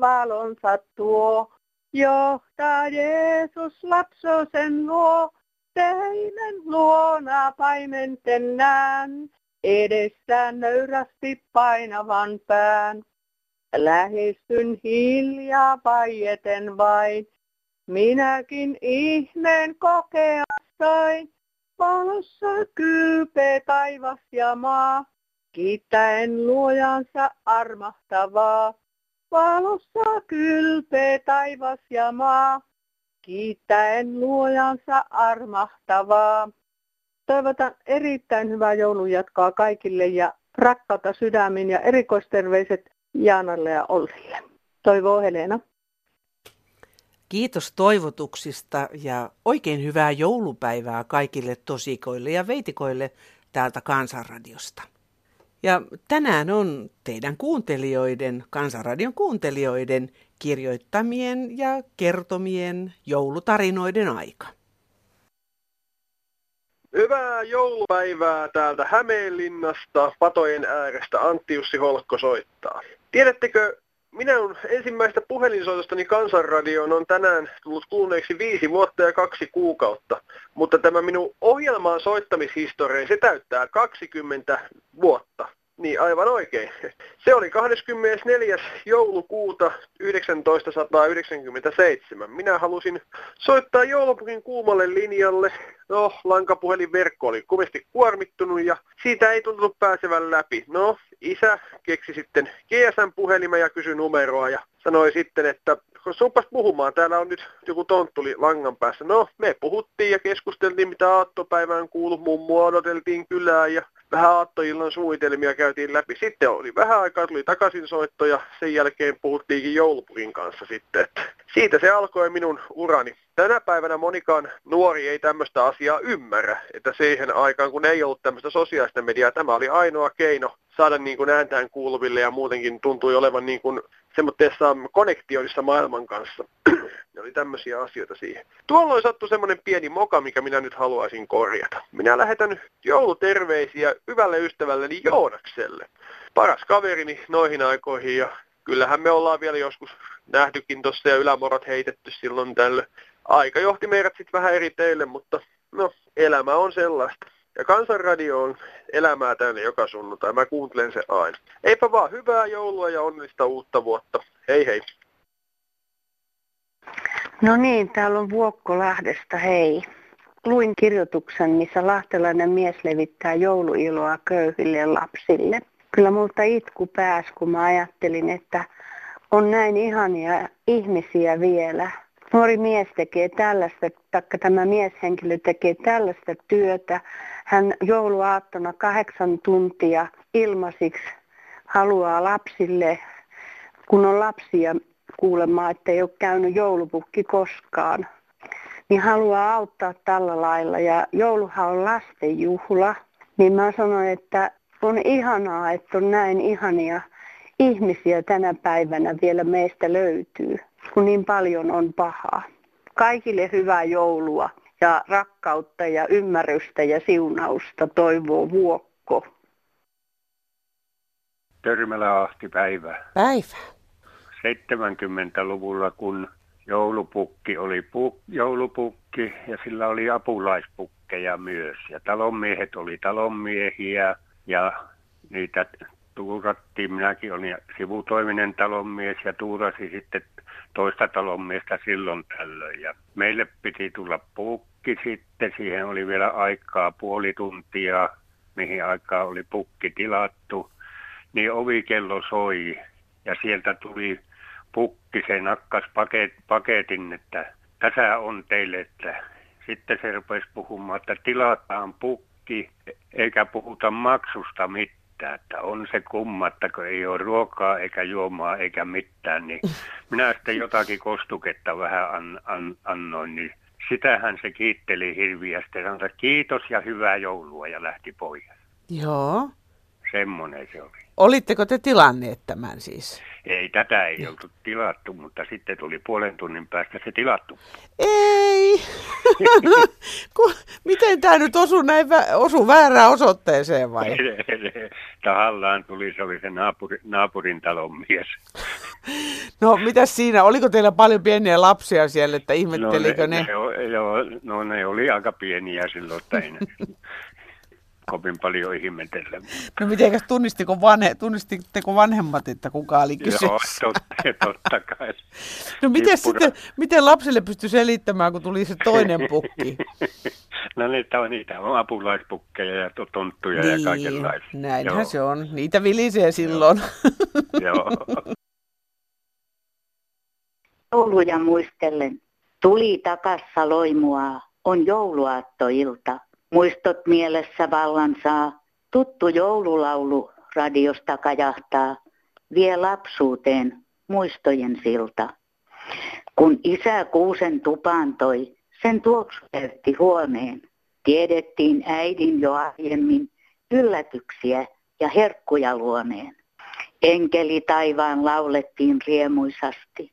valonsa tuo. Johtaa Jeesus lapsosen luo, teinen luona paimenten nään, edessään nöyrästi painavan pään. Lähestyn hiljaa vaieten vain, minäkin ihmeen kokea sain. Valossa kylpee taivas ja maa, kiittäen luojansa armahtavaa. Valossa kylpee taivas ja maa, kiittäen luojansa armahtavaa. Toivotan erittäin hyvää joulun jatkaa kaikille ja rakkautta sydämin ja erikoisterveiset Jaanalle ja Ollille. Toivoo Helena. Kiitos toivotuksista ja oikein hyvää joulupäivää kaikille tosikoille ja veitikoille täältä Kansanradiosta. Ja tänään on teidän kuuntelijoiden, Kansanradion kuuntelijoiden, kirjoittamien ja kertomien joulutarinoiden aika. Hyvää joulupäivää täältä Hämeenlinnasta, patojen äärestä Antti Jussi Holkko soittaa. Tiedättekö, minä olen ensimmäistä puhelinsoitostani Kansanradioon on tänään tullut kuluneeksi viisi vuotta ja kaksi kuukautta, mutta tämä minun ohjelmaan soittamishistoria, se täyttää 20 vuotta. Niin, aivan oikein. Se oli 24. joulukuuta 1997. Minä halusin soittaa joulupukin kuumalle linjalle. No, lankapuhelinverkko oli kovasti kuormittunut ja siitä ei tuntunut pääsevän läpi. No, isä keksi sitten GSM-puhelimen ja kysyi numeroa ja sanoi sitten, että suupas puhumaan, täällä on nyt joku tonttuli langan päässä. No, me puhuttiin ja keskusteltiin, mitä aattopäivään kuului, mummua odoteltiin kylää ja vähän aattoillan suunnitelmia käytiin läpi. Sitten oli vähän aikaa, tuli takaisin soitto ja sen jälkeen puhuttiinkin joulupukin kanssa sitten. Että siitä se alkoi minun urani. Tänä päivänä monikaan nuori ei tämmöistä asiaa ymmärrä, että siihen aikaan kun ei ollut tämmöistä sosiaalista mediaa, tämä oli ainoa keino saada niin kuin ääntään kuuluville ja muutenkin tuntui olevan niin kuin semmoisessa konnektioissa maailman kanssa. Ne oli tämmöisiä asioita siihen. Tuolloin sattui semmoinen pieni moka, mikä minä nyt haluaisin korjata. Minä lähetän jouluterveisiä hyvälle ystävälleni Joonakselle. Paras kaverini noihin aikoihin ja kyllähän me ollaan vielä joskus nähtykin tuossa ja ylämorot heitetty silloin tällöin. Aika johti meidät sitten vähän eri teille, mutta no, elämä on sellaista. Ja Kansanradio on elämää tänne joka sunnuntai. Mä kuuntelen se aina. Eipä vaan hyvää joulua ja onnellista uutta vuotta. Hei hei. No niin, täällä on Vuokko Lahdesta, hei. Luin kirjoituksen, missä lahtelainen mies levittää jouluiloa köyhille lapsille. Kyllä multa itku pääs, kun mä ajattelin, että on näin ihania ihmisiä vielä. Nuori mies tekee tällaista, taikka tämä mieshenkilö tekee tällaista työtä. Hän jouluaattona kahdeksan tuntia ilmaisiksi haluaa lapsille, kun on lapsia kuulemaan, että ei ole käynyt joulupukki koskaan, niin haluaa auttaa tällä lailla. Ja jouluhan on lasten juhla, niin mä sanoin, että on ihanaa, että on näin ihania ihmisiä tänä päivänä vielä meistä löytyy, kun niin paljon on pahaa. Kaikille hyvää joulua ja rakkautta ja ymmärrystä ja siunausta toivoo Vuokko. Törmälä Ahti päivä. Päivä. 70-luvulla, kun joulupukki oli puk, joulupukki ja sillä oli apulaispukkeja myös. Ja talonmiehet oli talonmiehiä ja niitä tuurattiin. Minäkin olin sivutoiminen talonmies ja tuurasi sitten toista talonmiestä silloin tällöin. Ja meille piti tulla pukki sitten. Siihen oli vielä aikaa puoli tuntia, mihin aikaa oli pukki tilattu. Niin ovikello soi ja sieltä tuli pukki, se nakkas paket, paketin, että tässä on teille, että sitten se rupesi puhumaan, että tilataan pukki eikä puhuta maksusta mitään. Että on se kumma, että kun ei ole ruokaa eikä juomaa eikä mitään, niin minä sitten jotakin kostuketta vähän an, an, annoin, niin sitähän se kiitteli hirviästi. Sanoi, kiitos ja hyvää joulua ja lähti pois. Joo. Semmoinen se oli. olitteko te tilanneet tämän siis? Ei, tätä ei oltu tilattu, mutta sitten tuli puolen tunnin päästä se tilattu. Ei! Miten tämä nyt osui näin osu väärään osoitteeseen vai? Tahallaan tuli, se oli se naapuri, naapurin talon mies. No mitä siinä, oliko teillä paljon pieniä lapsia siellä, että ihmettelikö no, ne? ne? ne joo, no ne oli aika pieniä silloin, että ei ne, kovin paljon ihmetellä. No mitenkäs tunnistiko, vanhe, tunnistitteko vanhemmat, että kuka oli kyseessä? Joo, totta, totta kai. No miten sitten, miten lapselle pystyi selittämään, kun tuli se toinen pukki? no niitä on, niitä on apulaispukkeja ja tonttuja niin, ja kaikenlaisia. Näinhän Joo. se on. Niitä vilisee silloin. Joo. Jouluja muistellen. Tuli takassa loimua, on jouluaattoilta. Muistot mielessä vallan saa, tuttu joululaulu radiosta kajahtaa, vie lapsuuteen muistojen silta. Kun isä kuusen tupaan toi, sen tuoksu täytti huoneen. Tiedettiin äidin jo aiemmin yllätyksiä ja herkkuja luoneen. Enkeli taivaan laulettiin riemuisasti.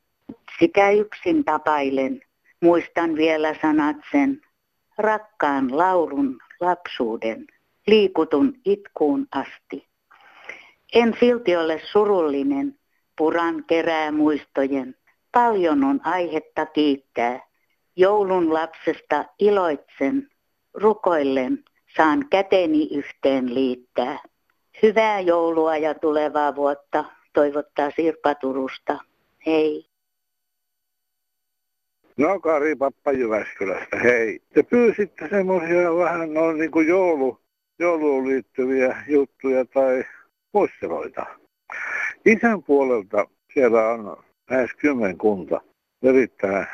Sitä yksin tapailen, muistan vielä sanat sen, rakkaan laulun lapsuuden, liikutun itkuun asti. En silti ole surullinen, puran kerää muistojen. Paljon on aihetta kiittää. Joulun lapsesta iloitsen, rukoillen saan käteni yhteen liittää. Hyvää joulua ja tulevaa vuotta toivottaa Sirpa Turusta. Hei. No Kari Pappa Jyväskylästä, hei. Te pyysitte semmoisia vähän noin niin kuin joulu, jouluun liittyviä juttuja tai muisteloita. Isän puolelta siellä on lähes kymmenkunta erittäin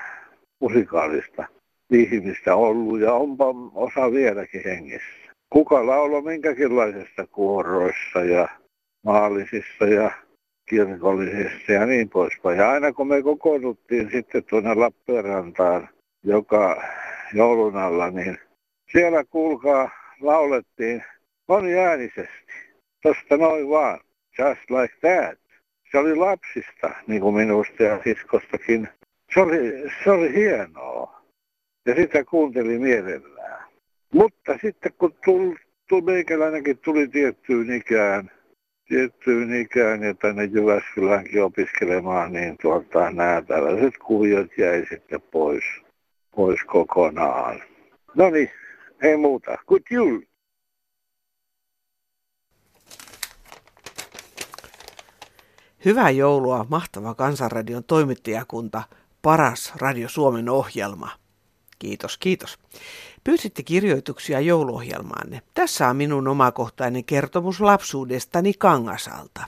musikaalista ihmistä ollut ja onpa osa vieläkin hengissä. Kuka laulo minkäkinlaisesta kuoroissa ja maallisissa ja kirkollisessa ja niin poispäin. Ja aina kun me kokoonnuttiin sitten tuonne Lappeenrantaan joka joulun alla, niin siellä kuulkaa laulettiin moniäänisesti. Tosta noin vaan. Just like that. Se oli lapsista, niin kuin minusta ja siskostakin. Se oli, se oli hienoa. Ja sitä kuunteli mielellään. Mutta sitten kun tuli, tuli meikäläinenkin tuli tiettyyn ikään, tiettyyn ikään ja tänne Jyväskyläänkin opiskelemaan, niin tuolta nämä tällaiset kuviot jäi sitten pois, pois kokonaan. No niin, ei muuta. Good jul! Hyvää joulua, mahtava Kansanradion toimittajakunta, paras Radio Suomen ohjelma. Kiitos, kiitos. Pyysitte kirjoituksia jouluohjelmaanne. Tässä on minun omakohtainen kertomus lapsuudestani Kangasalta.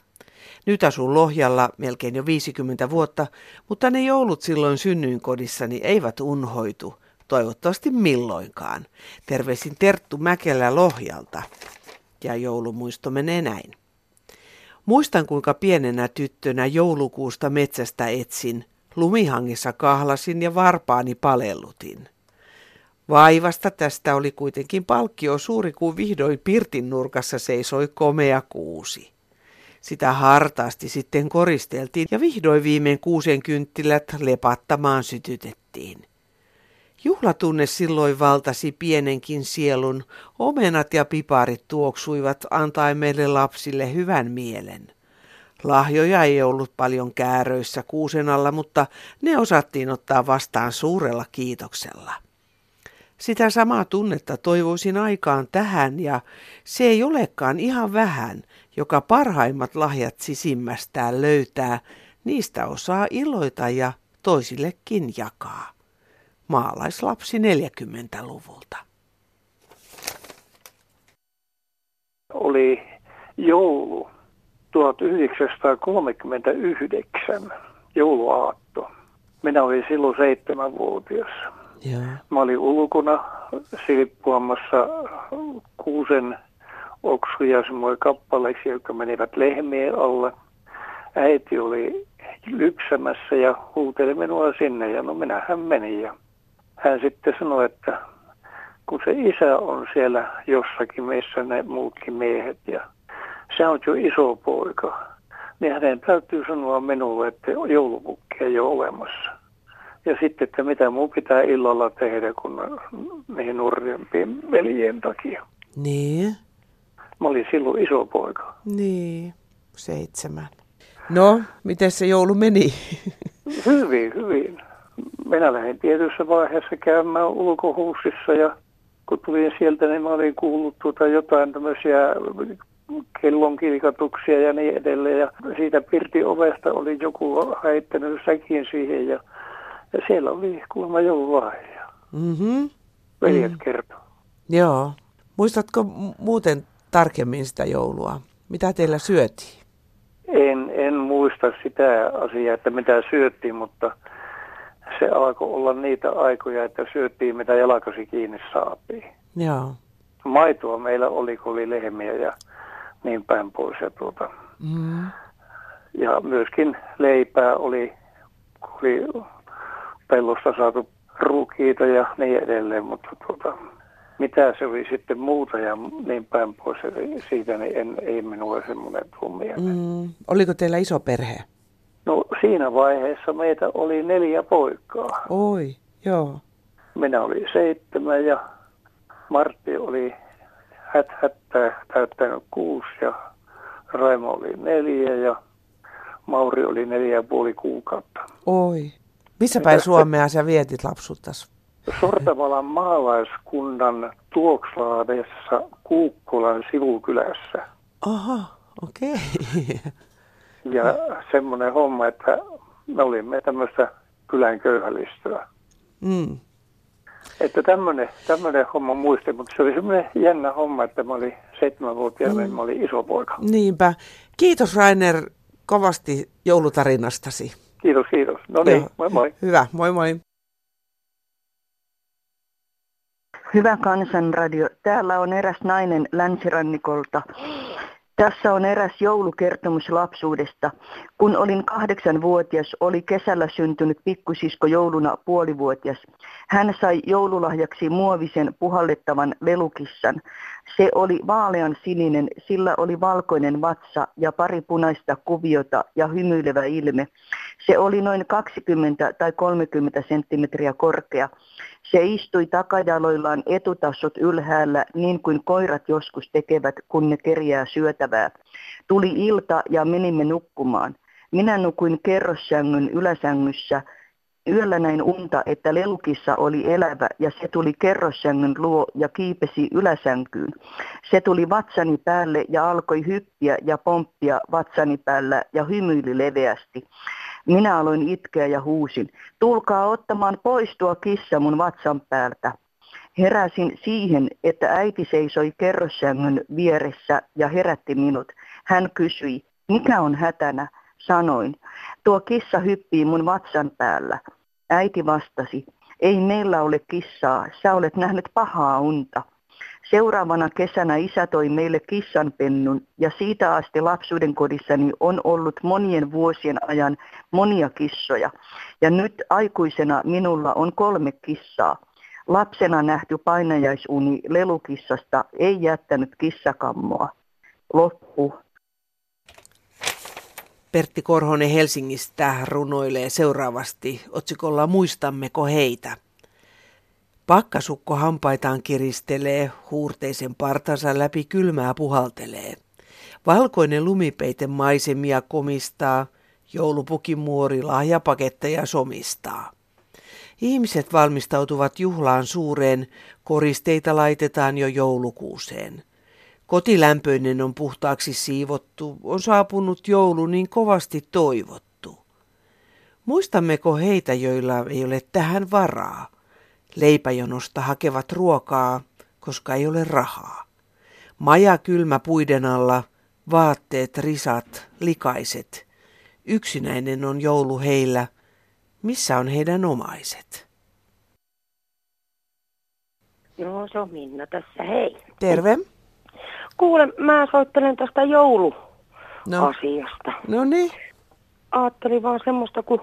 Nyt asun Lohjalla melkein jo 50 vuotta, mutta ne joulut silloin synnyinkodissani eivät unhoitu. Toivottavasti milloinkaan. Terveisin Terttu Mäkelä Lohjalta. Ja joulumuisto menee näin. Muistan kuinka pienenä tyttönä joulukuusta metsästä etsin, lumihangissa kahlasin ja varpaani palellutin. Vaivasta tästä oli kuitenkin palkkio suuri, kun vihdoin pirtin nurkassa seisoi komea kuusi. Sitä hartaasti sitten koristeltiin ja vihdoin viimein kuusen kynttilät lepattamaan sytytettiin. Juhlatunne silloin valtasi pienenkin sielun, omenat ja piparit tuoksuivat antaen meille lapsille hyvän mielen. Lahjoja ei ollut paljon kääröissä kuusen alla, mutta ne osattiin ottaa vastaan suurella kiitoksella. Sitä samaa tunnetta toivoisin aikaan tähän ja se ei olekaan ihan vähän, joka parhaimmat lahjat sisimmästään löytää, niistä osaa iloita ja toisillekin jakaa. Maalaislapsi 40-luvulta. Oli joulu 1939, jouluaatto. Minä olin silloin seitsemänvuotias. Ja. Mä olin ulkona silppuamassa kuusen oksuja semmoinen kappaleiksi, jotka menivät lehmien alle. Äiti oli lypsämässä ja huuteli minua sinne ja no minähän menin ja hän sitten sanoi, että kun se isä on siellä jossakin, missä ne muutkin miehet ja se on jo iso poika. Niin hänen täytyy sanoa minulle, että joulupukki ei ole olemassa. Ja sitten, että mitä mun pitää illalla tehdä, kun niihin nurjempien veljen takia. Niin. Mä olin silloin iso poika. Niin, seitsemän. No, miten se joulu meni? Hyvin, hyvin. Minä lähdin tietyssä vaiheessa käymään ulkohuussissa ja kun tulin sieltä, niin mä olin kuullut tuota jotain tämmöisiä kellon kilkatuksia ja niin edelleen. Ja siitä pirti ovesta oli joku heittänyt säkin siihen ja, ja siellä oli kuulemma joululahja. Mm-hmm. Veljet mm. kertoo. Joo. Muistatko muuten tarkemmin sitä joulua? Mitä teillä syötiin? En, en muista sitä asiaa, että mitä syöttiin, mutta se alkoi olla niitä aikoja, että syöttiin mitä jalkasi kiinni saatiin. Joo. Maitoa meillä oli, kun oli lehmiä ja niin päin pois. Ja, tuota, mm. ja myöskin leipää oli, oli pellosta saatu ruukiita ja niin edelleen, mutta tuota, mitä se oli sitten muuta ja niin päin pois siitä, niin en, ei minulle semmoinen tuu mm. Oliko teillä iso perhe? No siinä vaiheessa meitä oli neljä poikaa. Oi, joo. Minä olin seitsemän ja Martti oli hät hättä täyttänyt kuusi ja Raimo oli neljä ja Mauri oli neljä ja puoli kuukautta. Oi. Missä päin Suomea sä vietit lapsuuttas? Sortavalan maalaiskunnan Tuokslaadessa Kuukkolan sivukylässä. Aha, okei. Okay. Ja semmoinen homma, että me olimme tämmöistä kylän köyhälistöä. Mm. Että tämmöinen, tämmöinen homma muisti, mutta se oli semmoinen jännä homma, että mä olin seitsemänvuotiaana, mm. mä olin iso poika. Niinpä. Kiitos Rainer kovasti joulutarinastasi. Kiitos, kiitos. No niin, moi moi. Hyvä, moi moi. Hyvä kansanradio. Täällä on eräs nainen länsirannikolta. Tässä on eräs joulukertomus lapsuudesta. Kun olin kahdeksanvuotias, oli kesällä syntynyt pikkusisko jouluna puolivuotias. Hän sai joululahjaksi muovisen puhallettavan lelukissan. Se oli vaalean sininen, sillä oli valkoinen vatsa ja pari punaista kuviota ja hymyilevä ilme. Se oli noin 20 tai 30 senttimetriä korkea. Se istui takajaloillaan etutassot ylhäällä niin kuin koirat joskus tekevät, kun ne kerjää syötävää. Tuli ilta ja menimme nukkumaan. Minä nukuin kerrossängyn yläsängyssä. Yöllä näin unta, että lelukissa oli elävä ja se tuli kerrossängyn luo ja kiipesi yläsänkyyn. Se tuli vatsani päälle ja alkoi hyppiä ja pomppia vatsani päällä ja hymyili leveästi. Minä aloin itkeä ja huusin, tulkaa ottamaan pois tuo kissa mun vatsan päältä. Heräsin siihen, että äiti seisoi kerrossängyn vieressä ja herätti minut. Hän kysyi, mikä on hätänä? Sanoin, tuo kissa hyppii mun vatsan päällä. Äiti vastasi, ei meillä ole kissaa, sä olet nähnyt pahaa unta. Seuraavana kesänä isä toi meille kissanpennun ja siitä asti lapsuuden kodissani on ollut monien vuosien ajan monia kissoja. Ja nyt aikuisena minulla on kolme kissaa. Lapsena nähty painajaisuni lelukissasta ei jättänyt kissakammoa. Loppu. Pertti Korhonen Helsingistä runoilee seuraavasti otsikolla Muistammeko heitä? Pakkasukko hampaitaan kiristelee, huurteisen partansa läpi kylmää puhaltelee. Valkoinen lumipeite maisemia komistaa, joulupukimuori lahjapaketteja somistaa. Ihmiset valmistautuvat juhlaan suureen, koristeita laitetaan jo joulukuuseen. Kotilämpöinen on puhtaaksi siivottu, on saapunut joulu niin kovasti toivottu. Muistammeko heitä, joilla ei ole tähän varaa? Leipäjonosta hakevat ruokaa, koska ei ole rahaa. Maja kylmä puiden alla, vaatteet risat, likaiset. Yksinäinen on joulu heillä. Missä on heidän omaiset? Joo, se on Minna tässä, hei. Terve. Kuule, mä soittelen tästä jouluasiasta. No, no niin. Ajattelin vaan semmoista, kun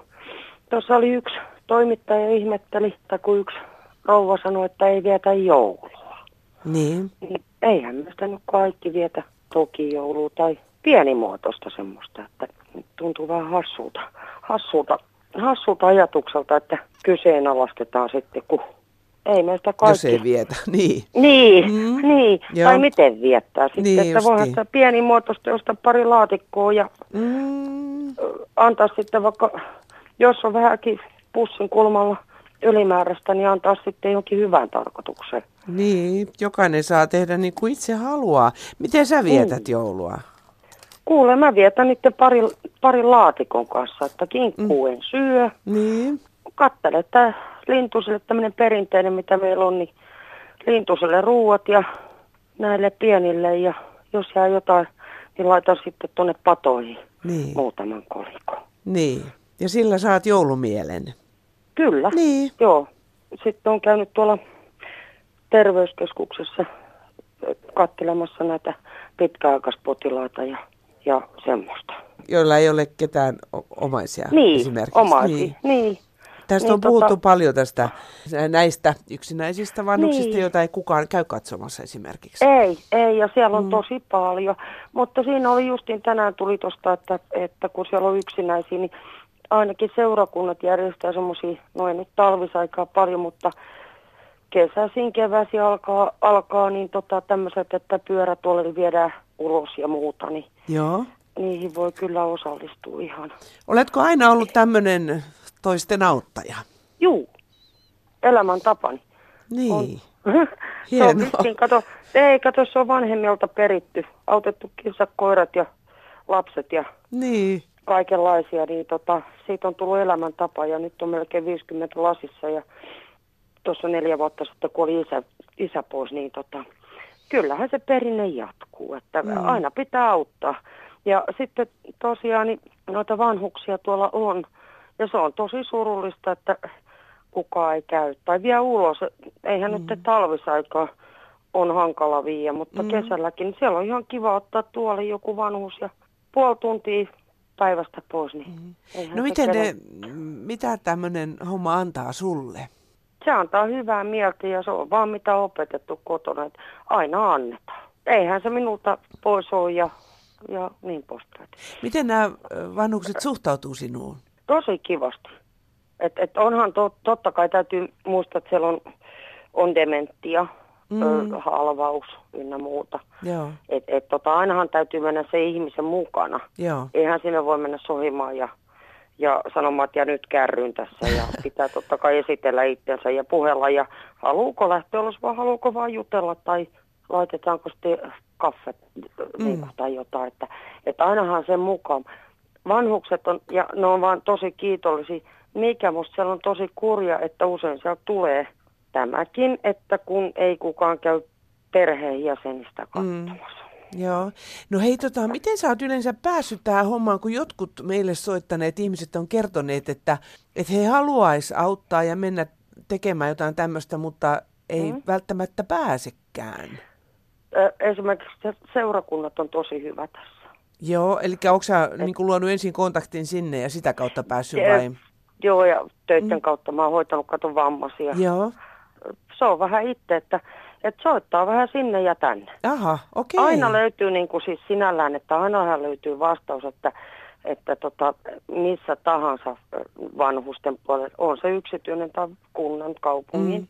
tuossa oli yksi toimittaja ihmetteli, tai kun yksi rouva sanoi, että ei vietä joulua. Niin. niin eihän sitä nyt kaikki vietä toki joulua tai pienimuotoista semmoista, että tuntuu vähän hassulta, hassulta, hassulta ajatukselta, että kyseenalaistetaan sitten, kun ei meistä kaikki... Jos ei vietä, niin. Niin, mm. niin. Joo. tai miten viettää sitten, Niin että voihan sitä pienimuotoista ostaa pari laatikkoa ja Mm, antaa sitten vaikka, jos on vähänkin pussin kulmalla ylimääräistä, niin antaa sitten jonkin hyvään tarkoitukseen. niin, jokainen saa tehdä niin kuin itse haluaa. Miten sä vietät joulua? Kuule, mä vietän niiden pari, pari laatikon kanssa, että kinkkuu en syö. Niin, Kattele, että lintusille tämmöinen perinteinen, mitä meillä on, niin lintusille ruuat ja näille pienille. Ja jos jää jotain, niin laitan sitten tuonne patoihin niin, muutaman kolikon. niin. Ja sillä saat joulumielen. Kyllä, Niin, joo. Sitten on käynyt tuolla terveyskeskuksessa ö, katselemassa näitä pitkäaikaispotilaita ja, ja semmoista. joilla ei ole ketään omaisia Niin, esimerkiksi. omaisia. Niin. niin. Tästä Niin, on puhuttu tota- paljon tästä näistä yksinäisistä vanhuksista, Niin. joita ei kukaan käy katsomassa esimerkiksi. Ei, ei, ja siellä on Mm. tosi paljon. Mutta siinä oli justiin tänään tuli tuosta, että, että kun siellä on yksinäisiä, niin ainakin seurakunnat järjestää semmoisia, no ei nyt talvisaikaa paljon, mutta kesäisin, keväisin alkaa, alkaa niin tota, tämmöiset, että pyörätuolilla viedään ulos ja muuta, niin Joo. niihin voi kyllä osallistua ihan. Oletko aina ollut tämmöinen toisten auttaja? Juu, elämäntapani. Niin. se on Hienoa. vissiin, kato, ei, kato, se on vanhemmilta peritty. Autettu kissat, koirat ja lapset ja Niin. kaikenlaisia, niin tota, siitä on tullut elämäntapa ja nyt on melkein 50 lasissa ja tuossa neljä vuotta sitten, kun oli isä, isä pois, niin tota, kyllähän se perinne jatkuu, että Mm. aina pitää auttaa. Ja sitten tosiaan niin noita vanhuksia tuolla on ja se on tosi surullista, että kukaan ei käy tai vie ulos. Eihän mm. nyt talvisaikaa on hankala viiä, mutta Mm. kesälläkin niin siellä on ihan kiva ottaa tuolle joku vanhus ja puoli tuntia päivästä pois. Niin mm. No miten ne, mitä tämmöinen homma antaa sulle? Se antaa hyvää mieltä ja se on vaan mitä opetettu kotona, että aina annetaan. Eihän se minulta pois ole ja, ja niin poispäin. Miten nämä vanhukset suhtautuu sinuun? Tosi kivasti. Et, et onhan to, totta kai täytyy muistaa, että siellä on, on dementia, Mm. ö, halvaus ynnä muuta. Joo, Et, et tota, ainahan täytyy mennä se ihmisen mukana. joo. Eihän sinne voi mennä sohimaan ja, ja sanomaan, että ja nyt kärryn tässä. Ja pitää totta kai esitellä itsensä ja puhella. Ja haluuko lähteä ulos vai haluuko vaan jutella tai laitetaanko sitten kaffet Mm. mm. tai jotain. Että, että ainahan sen mukaan. Vanhukset on, ja ne on vaan tosi kiitollisia. Mikä musta siellä on tosi kurja, että usein sieltä tulee tämäkin, että kun ei kukaan käy perheenjäsenistä Mm. katsomassa. Joo. No hei, tota, miten sä oot yleensä päässyt tähän hommaan, kun jotkut meille soittaneet ihmiset on kertoneet, että, että he haluaisi auttaa ja mennä tekemään jotain tämmöistä, mutta ei Mm. välttämättä pääsekään. Esimerkiksi se- seurakunnat on tosi hyvä tässä. Joo, eli onko sä niin kuin, luonut ensin kontaktin sinne ja sitä kautta päässyt Eh, vai? Joo, ja töiden Mm. kautta mä oon hoitanut katon vammaisia. Joo. Se on vähän itse, että, että soittaa vähän sinne ja tänne. Aha, okei. Aina löytyy niin kuin siis sinällään, että ainahan löytyy vastaus, että, että tota, missä tahansa vanhusten puolella, on se yksityinen tai kunnan, kaupungin,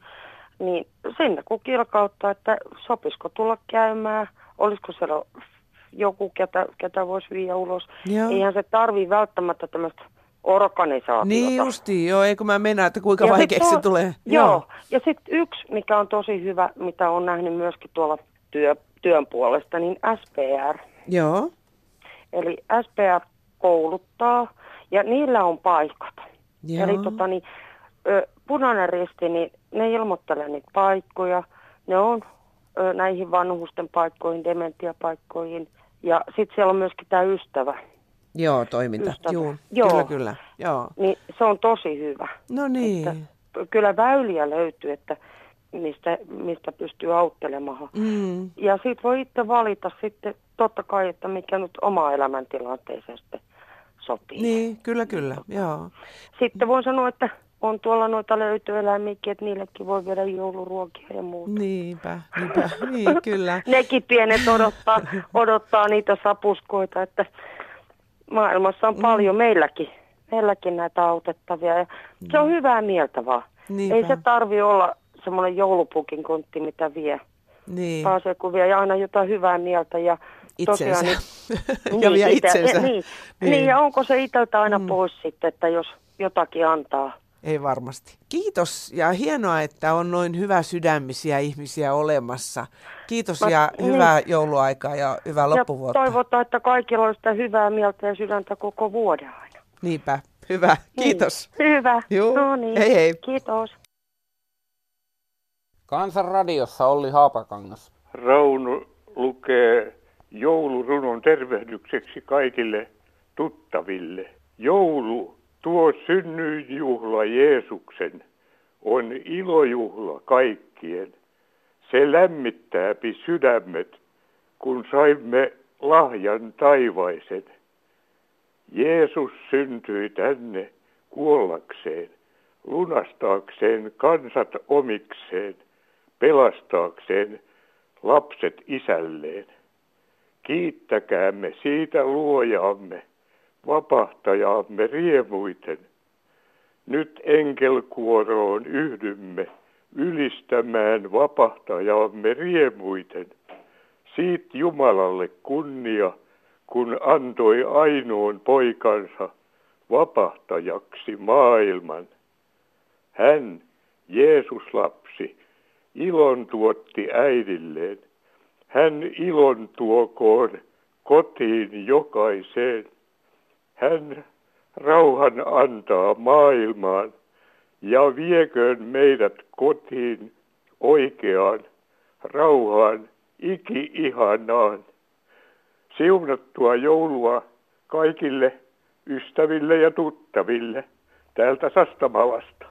Mm. niin sinne kun kilkauttaa, että sopisiko tulla käymään, olisiko siellä joku, ketä, ketä voisi viiä ulos. Joo. Eihän se tarvii välttämättä tämmöistä organisaatiota. Niin justiin, joo, eikö mä mennä, että kuinka Ja vaikeaksi se tulee. Joo. joo. Ja sitten yksi, mikä on tosi hyvä, mitä on nähnyt myöskin tuolla työ, työn puolesta, niin SPR. Joo. Eli SPR kouluttaa ja niillä on paikat. Joo. Eli tota, niin, ö, punainen risti, niin ne ilmoittelee niitä paikkoja. Ne on näihin vanhusten paikkoihin, dementiapaikkoihin. Ja sitten siellä on myöskin tämä ystävä. Joo, toiminta. Ystävä. Joo, Joo. kyllä, kyllä. Joo. Niin se on tosi hyvä. No niin. Että kyllä väyliä löytyy, että mistä, mistä pystyy auttelemaan. Mm. Ja siitä voi itse valita sitten totta kai, että mikä nyt oma elämäntilanteeseen sitten sopii. Niin, kyllä, kyllä. Joo. Sitten voin sanoa, että on tuolla noita löytyeläimiäkin, että niillekin voi viedä jouluruokia ja muuta. Niinpä, niinpä, niin kyllä. Nekin pienet odottaa, odottaa niitä sapuskoita, että maailmassa on mm. paljon meilläkin, meilläkin näitä autettavia. Ja mm. Se on hyvää mieltä vaan. Niinpä. Ei se tarvi olla semmoinen joulupukin kontti, mitä vie. Niin. Pääsee kun vie aina jotain hyvää mieltä ja itsensä. Tosiaan, niin, ja niin, vie itsensä. Niin, niin. niin, ja onko se itseltä aina mm. pois sitten, että jos jotakin antaa. Ei varmasti. Kiitos ja hienoa, että on noin hyvä sydämisiä ihmisiä olemassa. Kiitos Mä, ja niin. hyvää jouluaikaa ja hyvää loppuvuotta. Ja toivotaan, että kaikilla on sitä hyvää mieltä ja sydäntä koko vuoden aina. Niinpä. Hyvä. Niin. Kiitos. Niin. Hyvä. Juu. No niin. Hei hei. Kiitos. Kansanradiossa Olli Haapakangas. Raunu lukee joulurunon tervehdykseksi kaikille tuttaville. Joulu Tuo synnyinjuhla Jeesuksen on ilojuhla kaikkien. Se lämmittääpi sydämet, kun saimme lahjan taivaisen. Jeesus syntyi tänne kuollakseen, lunastaakseen kansat omikseen, pelastaakseen lapset isälleen. Kiittäkäämme siitä luojaamme vapahtajaamme riemuiten. Nyt enkelkuoroon yhdymme ylistämään vapahtajaamme riemuiten. Siit Jumalalle kunnia, kun antoi ainoan poikansa vapahtajaksi maailman. Hän, Jeesus lapsi, ilon tuotti äidilleen. Hän ilon tuokoon kotiin jokaiseen. Hän rauhan antaa maailmaan ja vieköön meidät kotiin oikeaan rauhaan iki-ihanaan. Siunattua joulua kaikille ystäville ja tuttaville täältä Sastamalasta.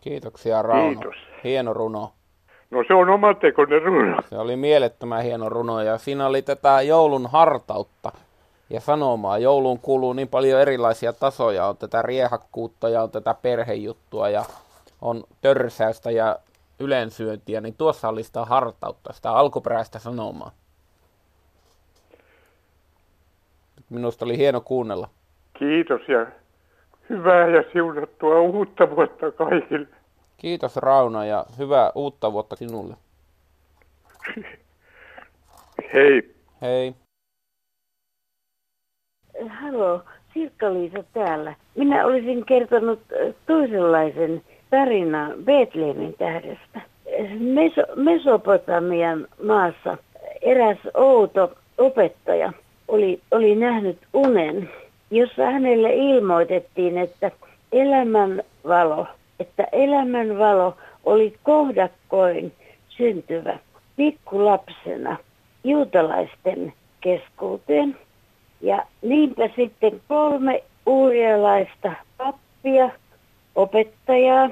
Kiitoksia Rauno. Kiitos. Hieno runo. No se on omatekoinen runo. Se oli mielettömän hieno runo ja siinä oli tätä joulun hartautta ja sanomaa. Jouluun kuuluu niin paljon erilaisia tasoja. On tätä riehakkuutta ja on tätä perhejuttua ja on törsäystä ja yleensyöntiä, niin tuossa oli sitä hartautta, sitä alkuperäistä sanomaa. Minusta oli hieno kuunnella. Kiitos ja hyvää ja siunattua uutta vuotta kaikille. Kiitos Rauna ja hyvää uutta vuotta sinulle. Hei. Hei. Halo, Sirkka-Liisa täällä. Minä olisin kertonut toisenlaisen tarinan Betlehemin tähdestä. Meso- Mesopotamian maassa eräs outo opettaja oli, oli nähnyt unen, jossa hänelle ilmoitettiin, että elämän valo, että elämän valo oli kohdakkoin syntyvä pikkulapsena juutalaisten keskuuteen. Ja niinpä sitten kolme uurialaista pappia, opettajaa,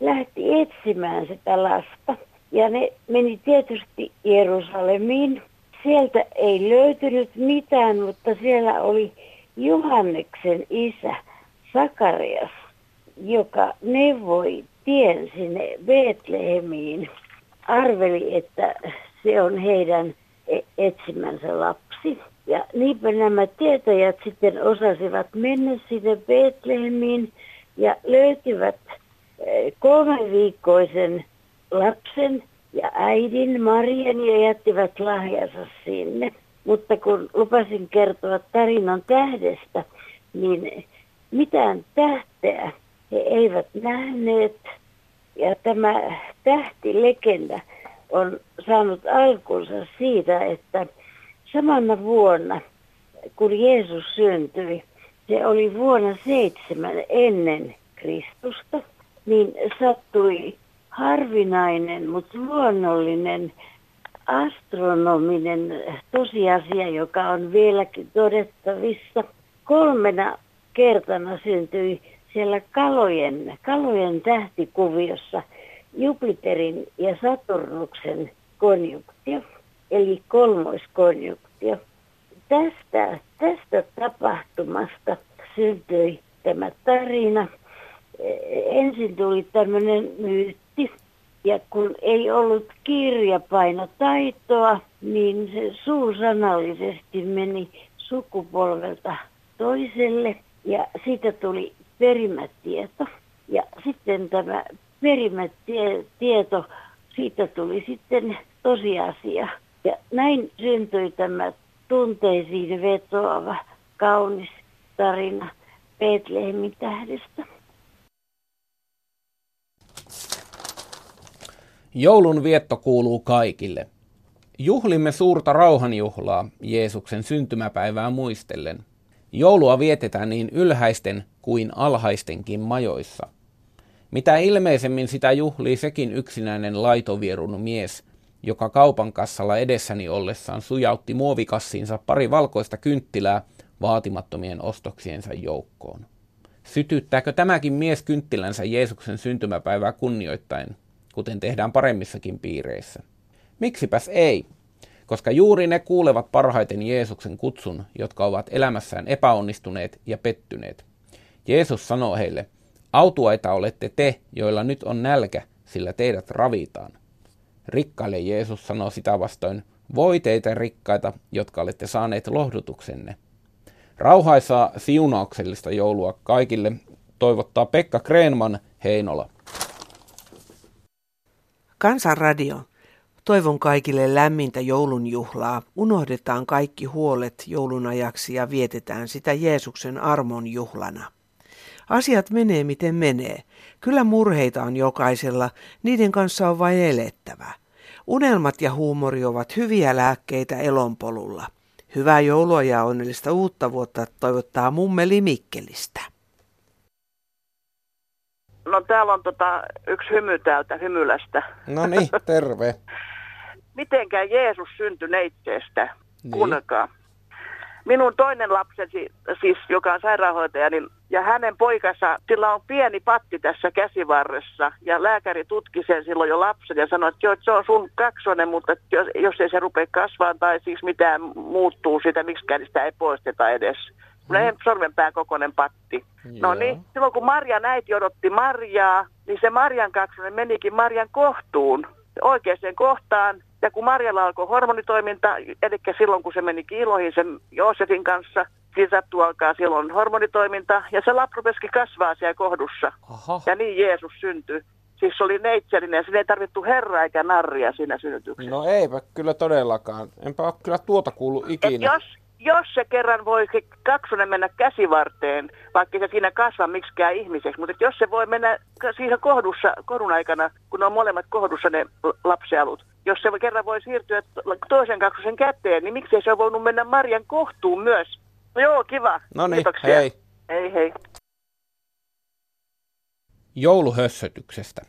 lähti etsimään sitä lasta. Ja ne meni tietysti Jerusalemiin. Sieltä ei löytynyt mitään, mutta siellä oli Johanneksen isä Sakarias, joka neuvoi tien sinne Betlehemiin. Arveli, että se on heidän e- etsimänsä lapsi. Ja niinpä nämä tietäjät sitten osasivat mennä sinne Betlehemiin ja löytivät eh, kolmen viikkoisen lapsen ja äidin Marian ja jättivät lahjansa sinne. Mutta kun lupasin kertoa tarinan tähdestä, niin mitään tähteä he eivät nähneet. Ja tämä tähtilegenda on saanut alkunsa siitä, että samana vuonna, kun Jeesus syntyi, se oli vuonna seitsemän ennen Kristusta, niin sattui harvinainen, mutta luonnollinen astronominen tosiasia, joka on vieläkin todettavissa. Kolmena kertana syntyi siellä kalojen, kalojen tähtikuviossa Jupiterin ja Saturnuksen konjunktio eli kolmoiskonjunktio. Tästä, tästä tapahtumasta syntyi tämä tarina ensin tuli tämmöinen myytti. Ja kun ei ollut kirjapainotaitoa, niin se suusanallisesti meni sukupolvelta toiselle ja siitä tuli perimätieto. Ja sitten tämä perimätieto, siitä tuli sitten tosiasia. Ja näin syntyi tämä tunteisiin vetoava kaunis tarina Betlehemin tähdestä. Joulun vietto kuuluu kaikille. Juhlimme suurta rauhanjuhlaa Jeesuksen syntymäpäivää muistellen. Joulua vietetään niin ylhäisten kuin alhaistenkin majoissa. Mitä ilmeisemmin sitä juhlii sekin yksinäinen laitovierun mies, joka kaupan kassalla edessäni ollessaan sujautti muovikassiinsa pari valkoista kynttilää vaatimattomien ostoksiensa joukkoon. Sytyttääkö tämäkin mies kynttilänsä Jeesuksen syntymäpäivää kunnioittain, kuten tehdään paremmissakin piireissä? Miksipäs ei? Koska juuri ne kuulevat parhaiten Jeesuksen kutsun, jotka ovat elämässään epäonnistuneet ja pettyneet. Jeesus sanoo heille, autuaita olette te, joilla nyt on nälkä, sillä teidät ravitaan. Rikkaille Jeesus sanoo sitä vastoin, voi teitä rikkaita, jotka olette saaneet lohdutuksenne. Rauhaisaa siunauksellista joulua kaikille toivottaa Pekka Kreenman Heinola. Kansanradio. Toivon kaikille lämmintä joulunjuhlaa. Unohdetaan kaikki huolet joulun ajaksi ja vietetään sitä Jeesuksen armon juhlana. Asiat menee miten menee. Kyllä murheita on jokaisella, niiden kanssa on vain elettävä. Unelmat ja huumori ovat hyviä lääkkeitä elonpolulla. Hyvää joulua ja onnellista uutta vuotta toivottaa mummeli Mikkelistä. No täällä on tota, yksi hymy täältä hymylästä. No niin, terve. Mitenkään Jeesus syntyi neitseestä? Niin. Kuunnelkaa. Minun toinen lapseni, siis joka on sairaanhoitaja, niin, ja hänen poikansa, sillä on pieni patti tässä käsivarressa. Ja lääkäri tutki sen silloin jo lapsen ja sanoi, että, jo, että se on sun kaksonen, mutta jos, jos ei se rupea kasvamaan tai siis mitään muuttuu sitä, miksikään sitä ei poisteta edes. Mm. sormenpää kokoinen patti. No Joo. No niin, silloin kun Marjan äiti odotti Marjaa, niin se Marjan kaksonen menikin Marjan kohtuun, oikeaan kohtaan. Ja kun Marjalla alkoi hormonitoiminta, eli silloin kun se meni kiiloihin sen Joosefin kanssa, siinä sattuu alkaa silloin hormonitoiminta, ja se lapsi kasvaa siellä kohdussa. Aha. Ja niin Jeesus syntyi. Siis se oli neitsellinen ja sinne ei tarvittu herra eikä narria siinä synnytyksessä. No eipä kyllä todellakaan. Enpä ole kyllä tuota kuullut ikinä. Et jos, jos se kerran voi kaksonen mennä käsivarteen, vaikka se siinä kasva miksikään ihmiseksi, mutta jos se voi mennä siinä kohdussa, kohdun aikana, kun on molemmat kohdussa ne lapsialut, jos se kerran voi siirtyä toisen kaksosen käteen, niin miksi se on voinut mennä Marjan kohtuun myös? No joo, kiva. No niin, hei. Hei hei. Jouluhössötyksestä.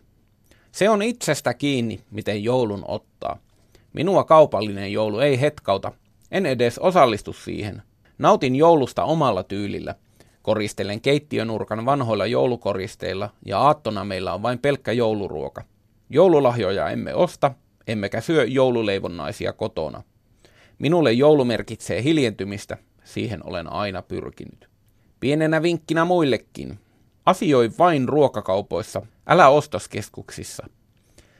Se on itsestä kiinni, miten joulun ottaa. Minua kaupallinen joulu ei hetkauta, en edes osallistu siihen. Nautin joulusta omalla tyylillä. Koristelen keittiönurkan vanhoilla joulukoristeilla ja aattona meillä on vain pelkkä jouluruoka. Joululahjoja emme osta, emmekä syö joululeivonnaisia kotona. Minulle joulu merkitsee hiljentymistä, siihen olen aina pyrkinyt. Pienenä vinkkinä muillekin. Asioi vain ruokakaupoissa, älä ostoskeskuksissa.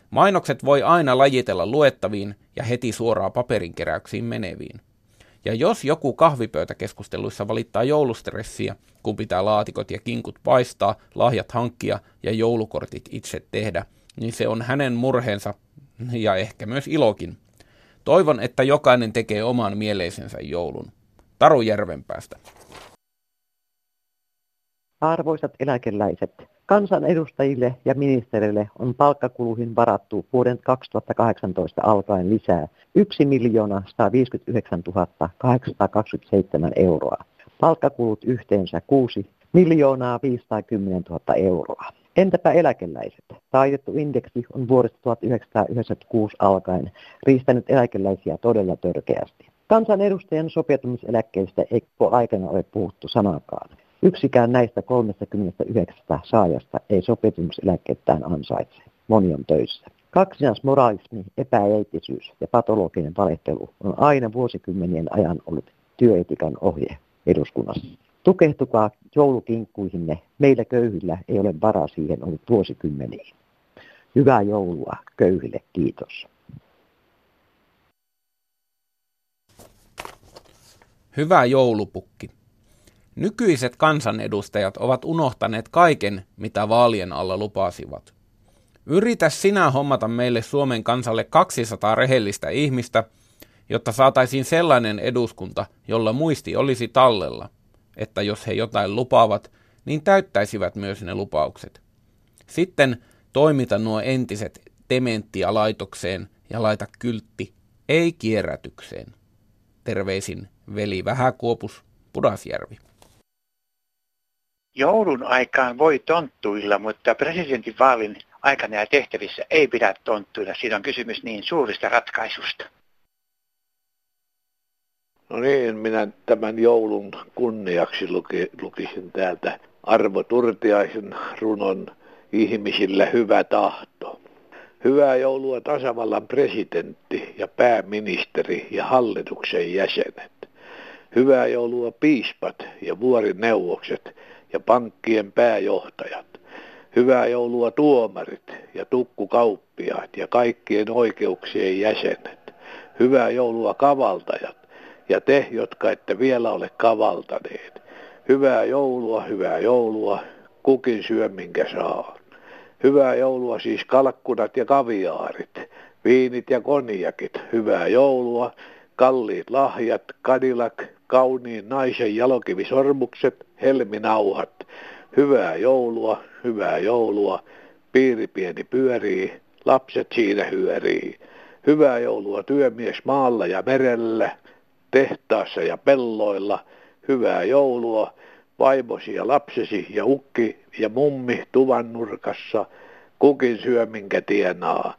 Mainokset voi aina lajitella luettaviin ja heti suoraan paperinkeräyksiin meneviin. Ja jos joku kahvipöytäkeskusteluissa valittaa joulustressiä, kun pitää laatikot ja kinkut paistaa, lahjat hankkia ja joulukortit itse tehdä, niin se on hänen murheensa ja ehkä myös ilokin. Toivon, että jokainen tekee oman mieleisensä joulun. Taru Järvenpäästä. Arvoisat eläkeläiset, kansanedustajille ja ministerille on palkkakuluihin varattu vuoden 2018 alkaen lisää 1 159 827 euroa. Palkkakulut yhteensä 6 miljoonaa 510 000 euroa. Entäpä eläkeläiset? Taitettu indeksi on vuodesta 1996 alkaen riistänyt eläkeläisiä todella törkeästi. Kansanedustajan sopeutumiseläkkeistä ei koko aikana ole puhuttu sanakaan. Yksikään näistä 39 saajasta ei sopeutumiseläkkeettään ansaitse. Moni on töissä. Kaksinaismoralismi, epäeettisyys ja patologinen valehtelu on aina vuosikymmenien ajan ollut työetikan ohje eduskunnassa. Tukehtukaa joulukinkkuihinne. Meillä köyhillä ei ole varaa siihen ollut vuosikymmeniin. Hyvää joulua köyhille, kiitos. Hyvä joulupukki. Nykyiset kansanedustajat ovat unohtaneet kaiken, mitä vaalien alla lupasivat. Yritä sinä hommata meille Suomen kansalle 200 rehellistä ihmistä, jotta saataisiin sellainen eduskunta, jolla muisti olisi tallella, että jos he jotain lupaavat, niin täyttäisivät myös ne lupaukset. Sitten toimita nuo entiset dementtia laitokseen ja laita kyltti ei kierrätykseen. Terveisin veli Vähäkuopus, Pudasjärvi. Joulun aikaan voi tonttuilla, mutta presidentinvaalin aikana ja tehtävissä ei pidä tonttuilla. Siinä on kysymys niin suurista ratkaisusta. No niin, minä tämän joulun kunniaksi luki, lukisin täältä Arvo Turtiaisen runon ihmisille hyvä tahto. Hyvää joulua tasavallan presidentti ja pääministeri ja hallituksen jäsenet. Hyvää joulua piispat ja vuorineuvokset ja pankkien pääjohtajat. Hyvää joulua tuomarit ja tukkukauppiaat ja kaikkien oikeuksien jäsenet. Hyvää joulua kavaltajat ja te, jotka ette vielä ole kavaltaneet. Hyvää joulua, hyvää joulua, kukin syö minkä saa. Hyvää joulua siis kalkkunat ja kaviaarit, viinit ja konjakit. Hyvää joulua, kalliit lahjat, kadilak, kauniin naisen jalokivisormukset, helminauhat. Hyvää joulua, hyvää joulua, piiri pieni pyörii, lapset siinä hyörii. Hyvää joulua työmies maalla ja merellä, tehtaassa ja pelloilla. Hyvää joulua, vaimosi ja lapsesi ja ukki ja mummi tuvan nurkassa, kukin syö minkä tienaa.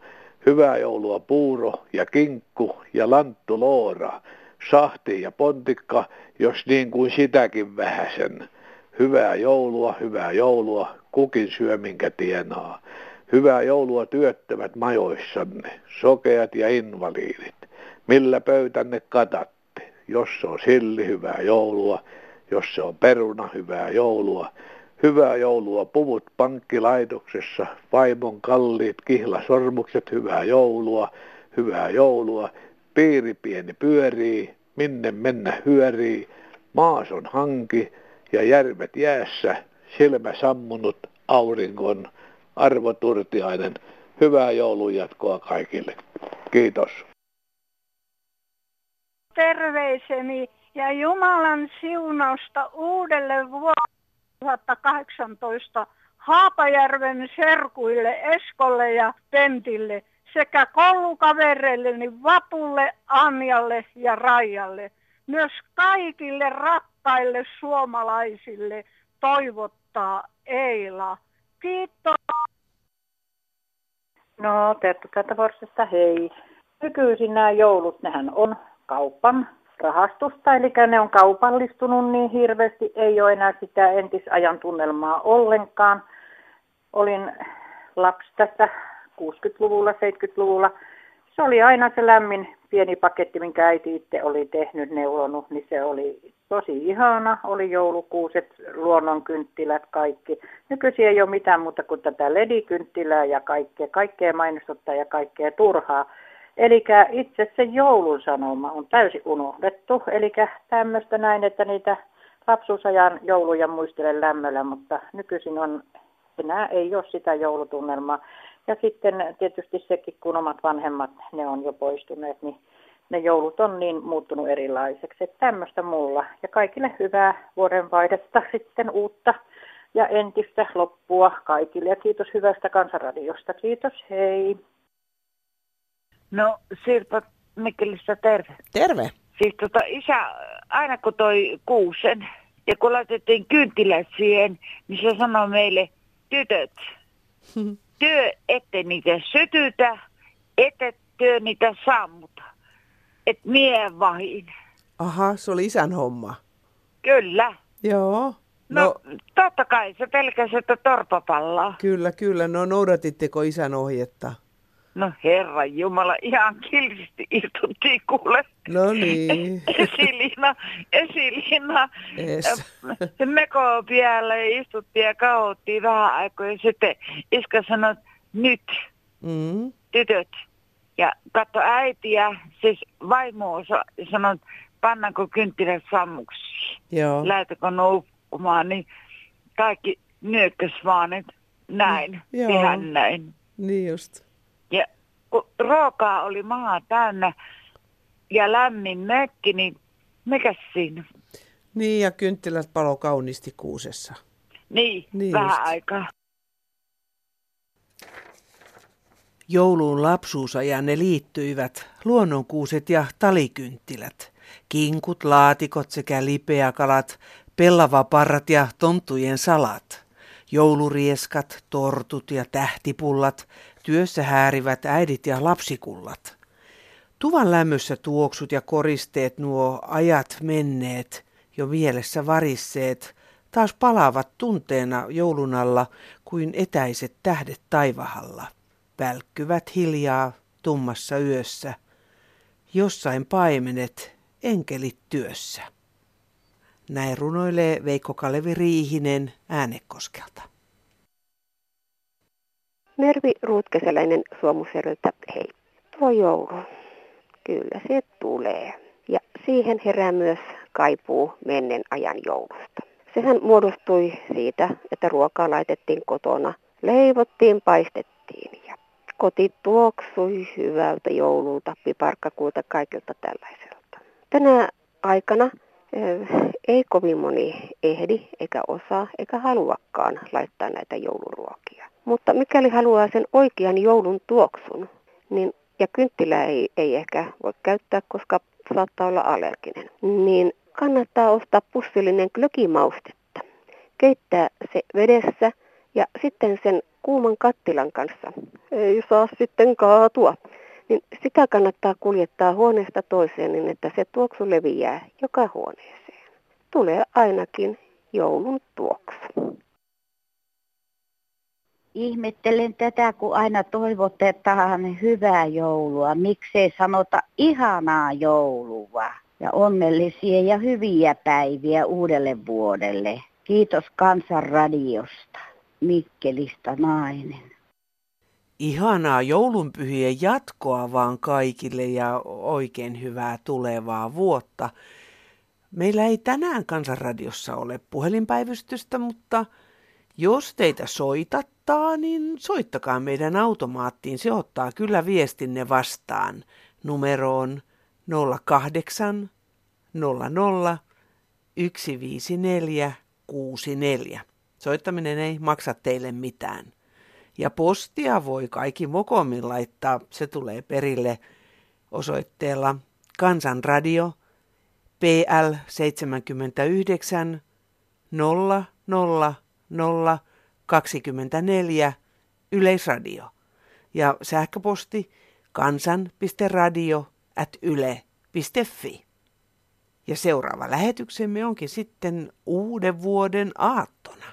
Hyvää joulua puuro ja kinkku ja lanttu loora, sahti ja pontikka, jos niin kuin sitäkin vähäsen. Hyvää joulua, hyvää joulua, kukin syö minkä tienaa. Hyvää joulua työttömät majoissanne, sokeat ja invaliidit. Millä pöytänne katatte? Jos se on silli, hyvää joulua jos se on peruna, hyvää joulua. Hyvää joulua puvut pankkilaitoksessa, vaimon kalliit kihlasormukset, hyvää joulua, hyvää joulua. Piiri pieni pyörii, minne mennä hyörii, maas on hanki ja järvet jäässä, silmä sammunut auringon, Arvo Turtiainen. Hyvää joulun jatkoa kaikille. Kiitos. Terveiseni ja Jumalan siunausta uudelle vuodelle 2018 Haapajärven serkuille, Eskolle ja Pentille sekä koulukavereilleni Vapulle, Anjalle ja Raijalle. Myös kaikille rakkaille suomalaisille toivottaa Eila. Kiitos. No, Terttu Kätävorsesta, hei. Nykyisin nämä joulut, nehän on kaupan rahastusta, eli ne on kaupallistunut niin hirveästi, ei ole enää sitä entisajan tunnelmaa ollenkaan. Olin lapsi tässä 60-luvulla, 70-luvulla. Se oli aina se lämmin pieni paketti, minkä äiti itse oli tehnyt, neulonut, niin se oli tosi ihana. Oli joulukuuset, luonnonkynttilät, kaikki. Nykyisin ei ole mitään muuta kuin tätä ledikynttilää ja kaikkea, kaikkea mainostuttaa ja kaikkea turhaa. Eli itse se joulun sanoma on täysin unohdettu. Eli tämmöistä näin, että niitä lapsuusajan jouluja muistelen lämmöllä, mutta nykyisin on, enää ei ole sitä joulutunnelmaa. Ja sitten tietysti sekin, kun omat vanhemmat, ne on jo poistuneet, niin ne joulut on niin muuttunut erilaiseksi. Että tämmöistä mulla. Ja kaikille hyvää vuodenvaihdetta sitten uutta ja entistä loppua kaikille. Ja kiitos hyvästä kansanradiosta. Kiitos, hei. No Sirpa Mikkelistä terve. Terve. Siis tota isä, aina kun toi kuusen ja kun laitettiin kynttilät siihen, niin se sanoi meille, tytöt, työ ette niitä sytytä, ette työ niitä sammuta. Et mie vahin. Aha, se oli isän homma. Kyllä. Joo. No, no totta kai, se pelkäsi, että torpapallaa. Kyllä, kyllä. No noudatitteko isän ohjetta? No herra Jumala, ihan kiltisti istuttiin kuule. No niin. Esilina, esilina. Es. Meko ja istuttiin ja kauhottiin vähän aikaa. Ja sitten iskä sanoi, nyt Mm. tytöt. Ja katso äitiä, siis vaimo osa, ja sanoi, pannaanko kynttilät sammuksiin. Joo. Lähdetäänkö nukkumaan, niin kaikki nyökkäs vaan, että näin, Joo. tehdään näin. Niin just. Kun ruokaa oli maa täynnä ja lämmin mökki, niin mikäs siinä? Niin ja kynttilät palo kauniisti kuusessa. Niin, Niin niin vähän just. aikaa. Jouluun lapsuusajan ne liittyivät luonnonkuuset ja talikynttilät, kinkut, laatikot sekä lipeäkalat, pellavaparrat ja tonttujen salat, joulurieskat, tortut ja tähtipullat, työssä häärivät äidit ja lapsikullat. Tuvan lämmössä tuoksut ja koristeet nuo ajat menneet, jo mielessä varisseet, taas palaavat tunteena joulun alla kuin etäiset tähdet taivahalla välkkyvät hiljaa tummassa yössä. Jossain paimenet, enkelit työssä. Näin runoilee Veikko Kalevi Riihinen Äänekoskelta. Mervi Ruutkeseläinen Suomuseröltä, hei. Tuo joulu, kyllä se tulee. Ja siihen herää myös kaipuu mennen ajan joulusta. Sehän muodostui siitä, että ruokaa laitettiin kotona, leivottiin, paistettiin ja koti tuoksui hyvältä joululta, piparkkakuulta, kaikilta tällaiselta. Tänä aikana eh, ei kovin moni ehdi, eikä osaa, eikä haluakaan laittaa näitä jouluruokia. Mutta mikäli haluaa sen oikean joulun tuoksun, niin, ja kynttilää ei, ei ehkä voi käyttää, koska saattaa olla allerginen, niin kannattaa ostaa pussillinen glögimaustetta. Keittää se vedessä ja sitten sen kuuman kattilan kanssa, ei saa sitten kaatua, niin sitä kannattaa kuljettaa huoneesta toiseen niin, että se tuoksu leviää joka huoneeseen. Tulee ainakin joulun tuoksu. Ihmettelen tätä, kun aina toivotetaan hyvää joulua. Miksei sanota ihanaa joulua ja onnellisia ja hyviä päiviä uudelle vuodelle. Kiitos Kansanradiosta. Mikkelistä nainen. Ihanaa joulunpyhien jatkoa vaan kaikille ja oikein hyvää tulevaa vuotta. Meillä ei tänään Kansanradiossa ole puhelinpäivystystä, mutta jos teitä soitattaa, niin soittakaa meidän automaattiin. Se ottaa kyllä viestinne vastaan numeroon 08 00 154 64. Soittaminen ei maksa teille mitään. Ja postia voi kaikki mokomin laittaa. Se tulee perille osoitteella Kansanradio PL 79 000 024 Yleisradio. Ja sähköposti kansan.radio at. Ja seuraava lähetyksemme onkin sitten uuden vuoden aattona.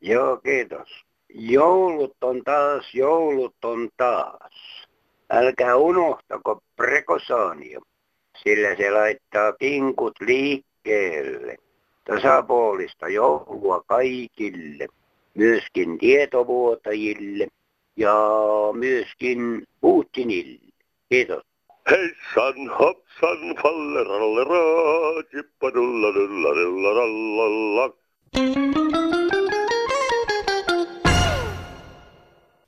Joo, kiitos. Joulut on taas, joulut on taas. Älkää unohtako prekosaanio, sillä se laittaa pinkut liikkeelle. Tasapuolista joulua kaikille, myöskin tietovuotajille ja myöskin Putinille. Kiitos. Heissan hopsan fallerallera, chippadulla dulla dulla rallalla.